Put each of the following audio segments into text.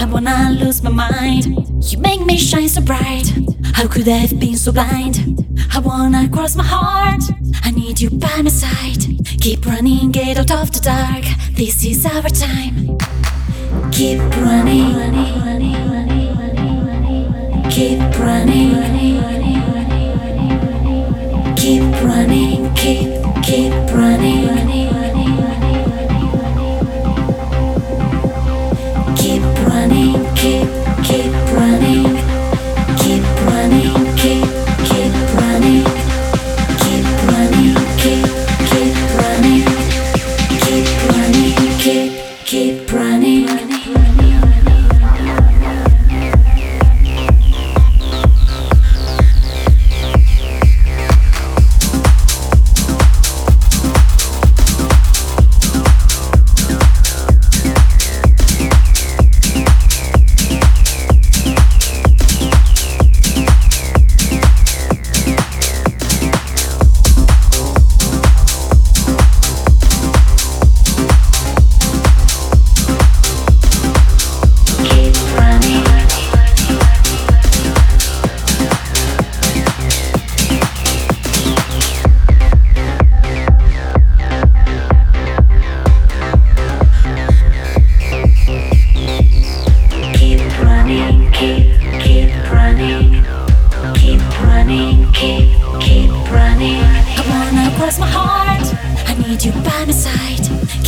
I wanna lose my mind. You make me shine so bright. How could I have been so blind? I wanna cross my heart. I need you by my side. Keep running, get out of the dark. This is our time. Keep running, keep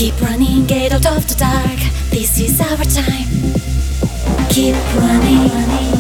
Keep running, get out of the dark. This is our time. Keep running. Running,